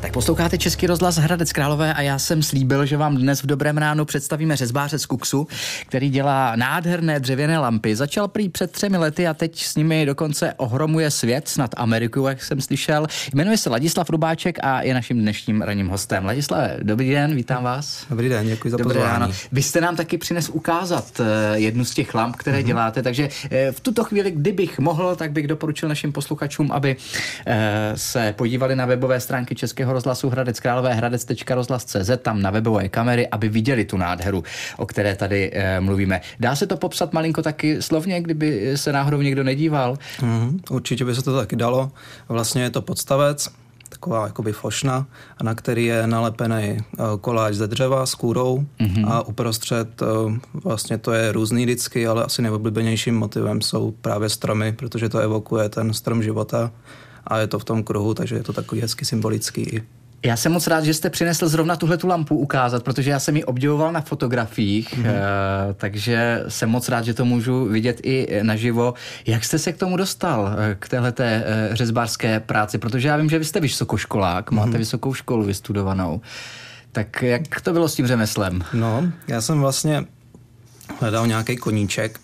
Tak posloucháte Český rozhlas Hradec Králové a já jsem slíbil, že vám dnes v dobrém ránu představíme řezbáře z Kuksu, který dělá nádherné dřevěné lampy. Začal prý před třemi lety a teď s nimi dokonce ohromuje svět, snad Ameriku, jak jsem slyšel. Jmenuje se Ladislav Rubáček a je naším dnešním ranním hostem. Ladislav, dobrý den, vítám vás. Dobrý den, děkuji za Dobré pozvání. ráno. Vy jste nám taky přines ukázat eh, jednu z těch lamp, které mm-hmm. děláte, takže eh, v tuto chvíli, kdybych mohl, tak bych doporučil našim posluchačům, aby eh, se podívali na webové stránky Českého rozhlasu Hradec Králové hradec.rozhlas.cz, tam na webové kamery, aby viděli tu nádheru, o které tady mluvíme. Dá se to popsat malinko taky slovně, kdyby se náhodou někdo nedíval? Mm-hmm, určitě by se to taky dalo. Vlastně je to podstavec, taková jakoby fošna, na který je nalepený koláč ze dřeva s kůrou mm-hmm. a uprostřed vlastně to je různý vždycky, ale asi nejoblíbenějším motivem jsou právě stromy, protože to evokuje ten strom života a je to v tom kruhu, takže je to takový hezky symbolický já jsem moc rád, že jste přinesl zrovna tuhle tu lampu ukázat, protože já jsem ji obdivoval na fotografiích, mm-hmm. takže jsem moc rád, že to můžu vidět i naživo. Jak jste se k tomu dostal, eh, k téhleté uh, řezbářské práci? Protože já vím, že vy jste vysokoškolák, mm-hmm. máte vysokou školu vystudovanou. Tak jak to bylo s tím řemeslem? No, já jsem vlastně hledal nějaký koníček,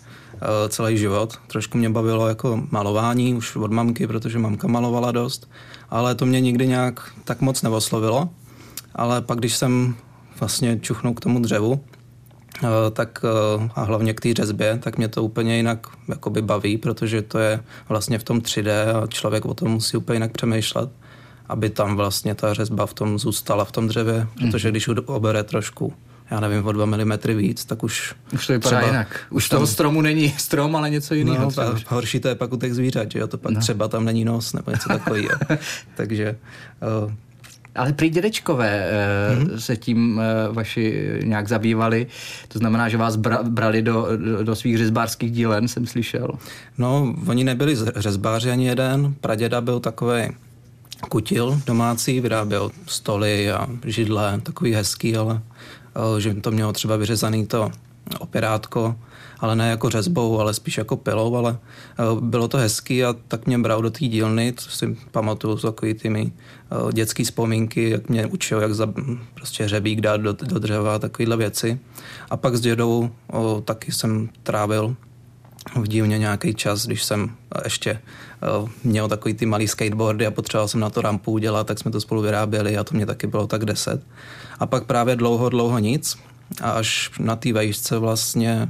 celý život. Trošku mě bavilo jako malování už od mamky, protože mamka malovala dost ale to mě nikdy nějak tak moc neoslovilo. Ale pak, když jsem vlastně čuchnul k tomu dřevu, eh, tak eh, a hlavně k té řezbě, tak mě to úplně jinak jakoby baví, protože to je vlastně v tom 3D a člověk o tom musí úplně jinak přemýšlet, aby tam vlastně ta řezba v tom zůstala v tom dřevě, protože mhm. když obere trošku já nevím, o dva milimetry víc, tak už... Už to vypadá třeba, jinak. Už tam, toho stromu není strom, ale něco jiného. No, horší to je pak u těch zvířat, že jo, to pak no. třeba tam není nos nebo něco takového. Takže... Uh, ale prý dědečkové mm-hmm. se tím eh, vaši nějak zabývali, to znamená, že vás bra, brali do, do, do svých řezbářských dílen, jsem slyšel. No, oni nebyli řezbáři ani jeden, praděda byl takový kutil domácí, vyráběl stoly a židle, takový hezký, ale že to mělo třeba vyřezaný to operátko, ale ne jako řezbou, ale spíš jako pilou, ale bylo to hezký a tak mě bral do té dílny, co si pamatuju, takový ty mý dětský vzpomínky, jak mě učil, jak za, prostě hřebík dát do, do dřeva a takovéhle věci. A pak s dědou o, taky jsem trávil v dílně nějaký čas, když jsem ještě měl takový ty malý skateboardy a potřeboval jsem na to rampu udělat, tak jsme to spolu vyráběli a to mě taky bylo tak deset. A pak právě dlouho, dlouho nic a až na té vejšce vlastně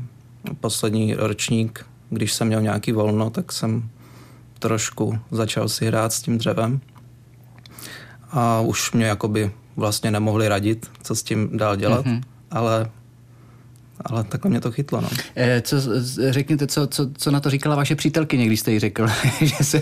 poslední ročník, když jsem měl nějaký volno, tak jsem trošku začal si hrát s tím dřevem a už mě jakoby vlastně nemohli radit, co s tím dál dělat, mm-hmm. ale ale takhle mě to chytlo. No. E, co, řekněte, co, co, co na to říkala vaše přítelkyně, když jste jí řekl, že se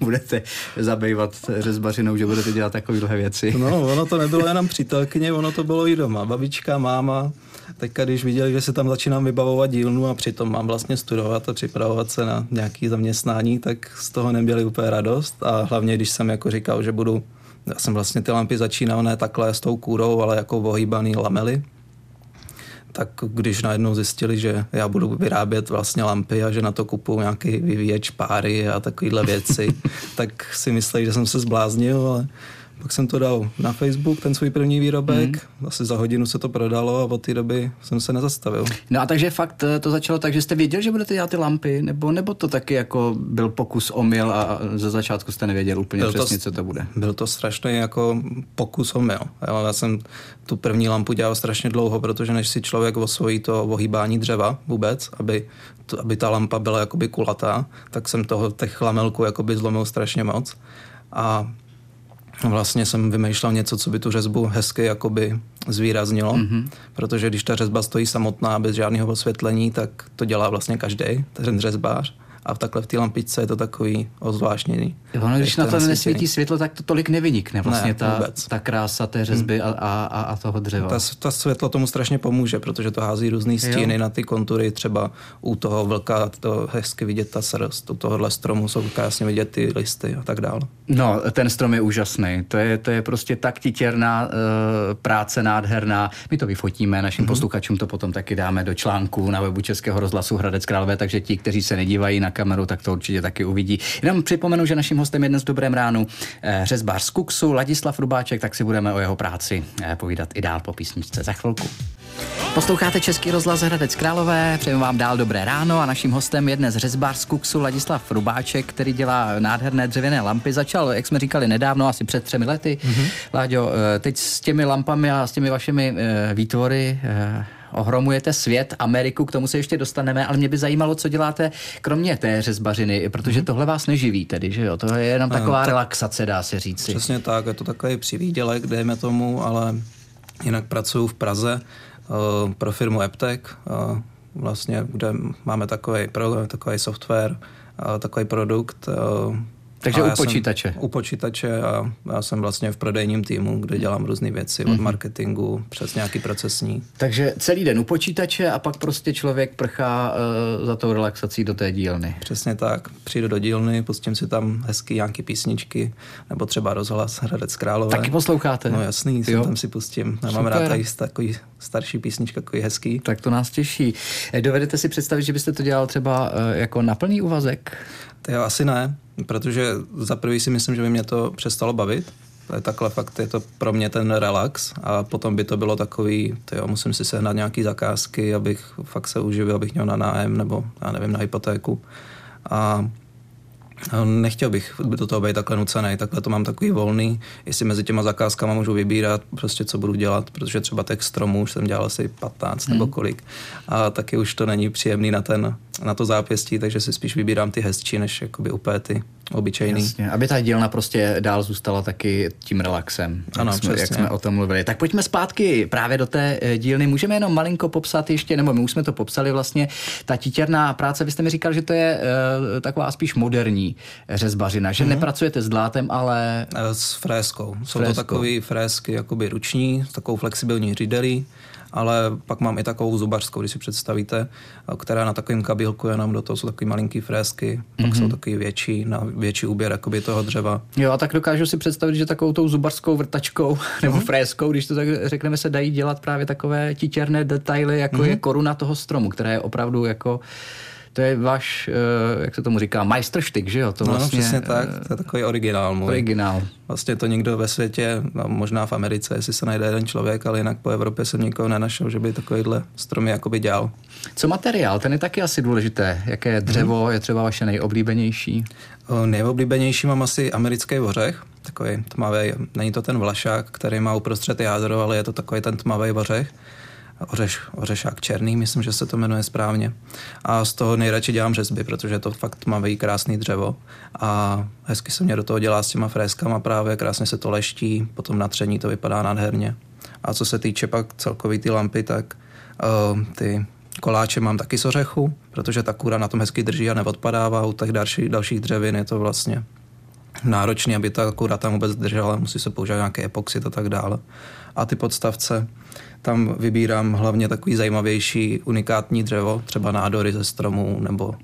budete zabývat řezbařinou, že budete dělat takovéhle věci? No, ono to nebylo jenom přítelkyně, ono to bylo i doma. Babička, máma, teďka když viděli, že se tam začínám vybavovat dílnu a přitom mám vlastně studovat a připravovat se na nějaké zaměstnání, tak z toho neměli úplně radost a hlavně, když jsem jako říkal, že budu já jsem vlastně ty lampy začínal ne takhle s tou kůrou, ale jako ohýbaný lamely, tak když najednou zjistili, že já budu vyrábět vlastně lampy a že na to kupuju nějaký vyvíječ páry a takovéhle věci, tak si mysleli, že jsem se zbláznil, ale pak jsem to dal na Facebook, ten svůj první výrobek. Mm. Asi za hodinu se to prodalo a od té doby jsem se nezastavil. No a takže fakt eh, to začalo tak, že jste věděl, že budete dělat ty lampy, nebo, nebo to taky jako byl pokus omyl a ze začátku jste nevěděl úplně byl přesně, to, co to bude? Byl to strašný jako pokus omyl. Já jsem tu první lampu dělal strašně dlouho, protože než si člověk osvojí to ohýbání dřeva vůbec, aby, to, aby ta lampa byla jakoby kulatá, tak jsem toho těch lamelků jakoby zlomil strašně moc. A vlastně jsem vymýšlel něco, co by tu řezbu hezky jakoby zvýraznilo, mm-hmm. protože když ta řezba stojí samotná bez žádného osvětlení, tak to dělá vlastně každý, ten řezbář a v takhle v té lampičce je to takový ozvláštněný. Ono, když na to nesvítí světlo, tak to tolik nevynikne vlastně ne, ta, ta krása té řezby hmm. a, a, a toho dřeva. Ta, ta světlo tomu strašně pomůže, protože to hází různé stíny jo. na ty kontury, třeba u toho vlka to hezky vidět ta srst, u tohohle stromu jsou krásně vidět ty listy a tak dále. No, ten strom je úžasný. To je, to je prostě tak titěrná uh, práce, nádherná. My to vyfotíme, našim mm-hmm. posluchačům to potom taky dáme do článku na webu Českého rozhlasu Hradec Králové, takže ti, kteří se nedívají na kameru, tak to určitě taky uvidí. Jenom připomenu, že naším hostem je dnes v dobrém ránu eh, řezbář z Kuksu, Ladislav Rubáček, tak si budeme o jeho práci eh, povídat i dál po písničce za chvilku. Posloucháte Český rozhlas Hradec Králové, přejeme vám dál dobré ráno a naším hostem je dnes řezbář z Kuksu Ladislav Rubáček, který dělá nádherné dřevěné lampy. Začal, jak jsme říkali, nedávno, asi před třemi lety. Mm-hmm. Láďo, eh, teď s těmi lampami a s těmi vašimi výtvory ohromujete svět, Ameriku, k tomu se ještě dostaneme, ale mě by zajímalo, co děláte kromě té řezbařiny, protože hmm. tohle vás neživí tedy, že jo? To je jenom taková tak, relaxace, dá se říct. Přesně tak, je to takový přivídělek, dejme tomu, ale jinak pracuju v Praze uh, pro firmu Eptech, uh, vlastně, kde máme takový, takový software, uh, takový produkt, uh, takže u počítače. Jsem u počítače a já jsem vlastně v prodejním týmu, kde dělám různé věci, mm-hmm. od mhm. marketingu přes nějaký procesní. Takže celý den u počítače a pak prostě člověk prchá uh, za tou relaxací do té dílny. Přesně tak. Přijdu do dílny, pustím si tam hezký nějaký písničky, nebo třeba rozhlas Hradec Králové. Taky posloucháte? No jasný, jo. tam si pustím. Já mám rád tady takový starší písnička, takový hezký. Tak to nás těší. Eh, dovedete si představit, že byste to dělal třeba uh, jako na plný úvazek? To jo, asi ne, protože za prvý si myslím, že by mě to přestalo bavit. Takhle fakt, je to pro mě ten relax a potom by to bylo takový, to jo, musím si sehnat nějaký zakázky, abych fakt se uživil, abych měl na nájem nebo já nevím, na hypotéku. A Nechtěl bych do toho být takhle nucený, takhle to mám takový volný, jestli mezi těma zakázkama můžu vybírat prostě, co budu dělat, protože třeba těch stromů už jsem dělal asi 15 hmm. nebo kolik a taky už to není příjemný na, ten, na to zápěstí, takže si spíš vybírám ty hezčí, než jakoby úplně ty obyčejný. Jasně, aby ta dílna prostě dál zůstala taky tím relaxem, ano, jak, jsme, jak jsme o tom mluvili. Tak pojďme zpátky právě do té eh, dílny. Můžeme jenom malinko popsat ještě, nebo my už jsme to popsali vlastně, ta titěrná práce, vy jste mi říkal, že to je uh, taková spíš moderní řezbařina, že mm-hmm. nepracujete s dlátem, ale... Eh, s fréskou. Jsou fréskou. to takové frésky jakoby ruční, s takovou flexibilní řídelí ale pak mám i takovou zubařskou, když si představíte, která na takovém kabílku jenom do toho jsou takové malinké fresky, pak mm-hmm. jsou takové větší, na větší úběr jakoby toho dřeva. Jo, a tak dokážu si představit, že takovou tou zubařskou vrtačkou nebo mm-hmm. freskou, když to tak řekneme, se dají dělat právě takové titěrné detaily, jako mm-hmm. je koruna toho stromu, která je opravdu jako to je váš, eh, jak se tomu říká, majstrštyk, že jo? To no, vlastně, přesně tak, to je takový originál můj. Originál. Vlastně to nikdo ve světě, no, možná v Americe, jestli se najde jeden člověk, ale jinak po Evropě jsem nikoho nenašel, že by takovýhle stromy jakoby dělal. Co materiál? Ten je taky asi důležité. Jaké dřevo hmm. je třeba vaše nejoblíbenější? O, nejoblíbenější mám asi americký ořech, takový tmavý, není to ten vlašák, který má uprostřed jádro, ale je to takový ten tmavý ořech ořeš, ořešák černý, myslím, že se to jmenuje správně. A z toho nejradši dělám řezby, protože to fakt tmavý, krásný dřevo a hezky se mě do toho dělá s těma fréskama právě, krásně se to leští, potom na tření to vypadá nádherně. A co se týče pak celkový ty lampy, tak uh, ty koláče mám taky z ořechu, protože ta kůra na tom hezky drží a neodpadává. U těch další, dalších dřevin je to vlastně náročný, aby ta kůra tam vůbec držela, musí se používat nějaké epoxid a tak dále. A ty podstavce, tam vybírám hlavně takový zajímavější unikátní dřevo, třeba nádory ze stromů nebo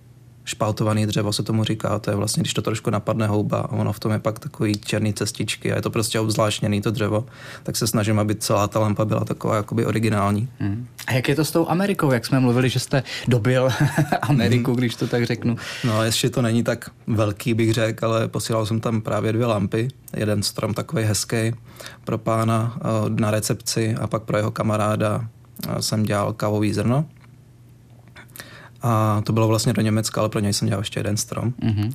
špaltovaný dřevo se tomu říká, to je vlastně, když to trošku napadne houba a ono v tom je pak takový černý cestičky a je to prostě obzvláštněný to dřevo, tak se snažím, aby celá ta lampa byla taková jakoby originální. Hmm. A jak je to s tou Amerikou? Jak jsme mluvili, že jste dobil Ameriku, hmm. když to tak řeknu? No, ještě to není tak velký, bych řekl, ale posílal jsem tam právě dvě lampy. Jeden strom takový hezký pro pána eh, na recepci a pak pro jeho kamaráda eh, jsem dělal kávový zrno a to bylo vlastně do Německa, ale pro něj jsem dělal ještě jeden strom. Mm-hmm.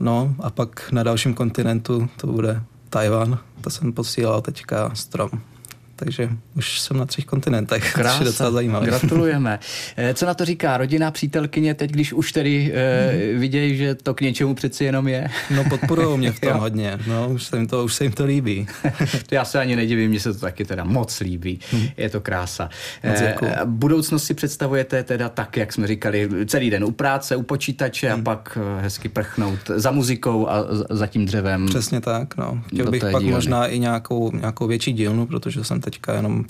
No a pak na dalším kontinentu to bude Tajvan, to jsem posílal teďka strom takže už jsem na třech kontinentech, Krása, což je docela zajímavé. Gratulujeme. Eh, co na to říká rodina, přítelkyně, teď když už tedy e, vidějí, že to k něčemu přeci jenom je? No podporují mě v tom hodně, no už se jim to, už se jim to líbí. to já se ani nedivím, mně se to taky teda moc líbí, hmm. je to krása. E, budoucnost si představujete teda tak, jak jsme říkali, celý den u práce, u počítače hmm. a pak hezky prchnout za muzikou a za tím dřevem. Přesně tak, no. Chtěl bych pak dílny. možná i nějakou, nějakou větší dílnu, protože jsem teď teďka jenom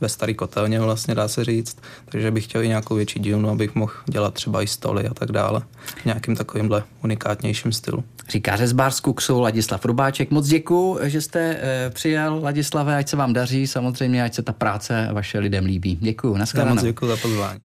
ve starý kotelně vlastně dá se říct, takže bych chtěl i nějakou větší dílnu, abych mohl dělat třeba i stoly a tak dále. V nějakým takovýmhle unikátnějším stylu. Říká řezbář z Kuksu Ladislav Rubáček. Moc děkuji, že jste e, přijal, Ladislave, ať se vám daří, samozřejmě, ať se ta práce vaše lidem líbí. Děkuji, nashledanou. moc děkuji za pozvání.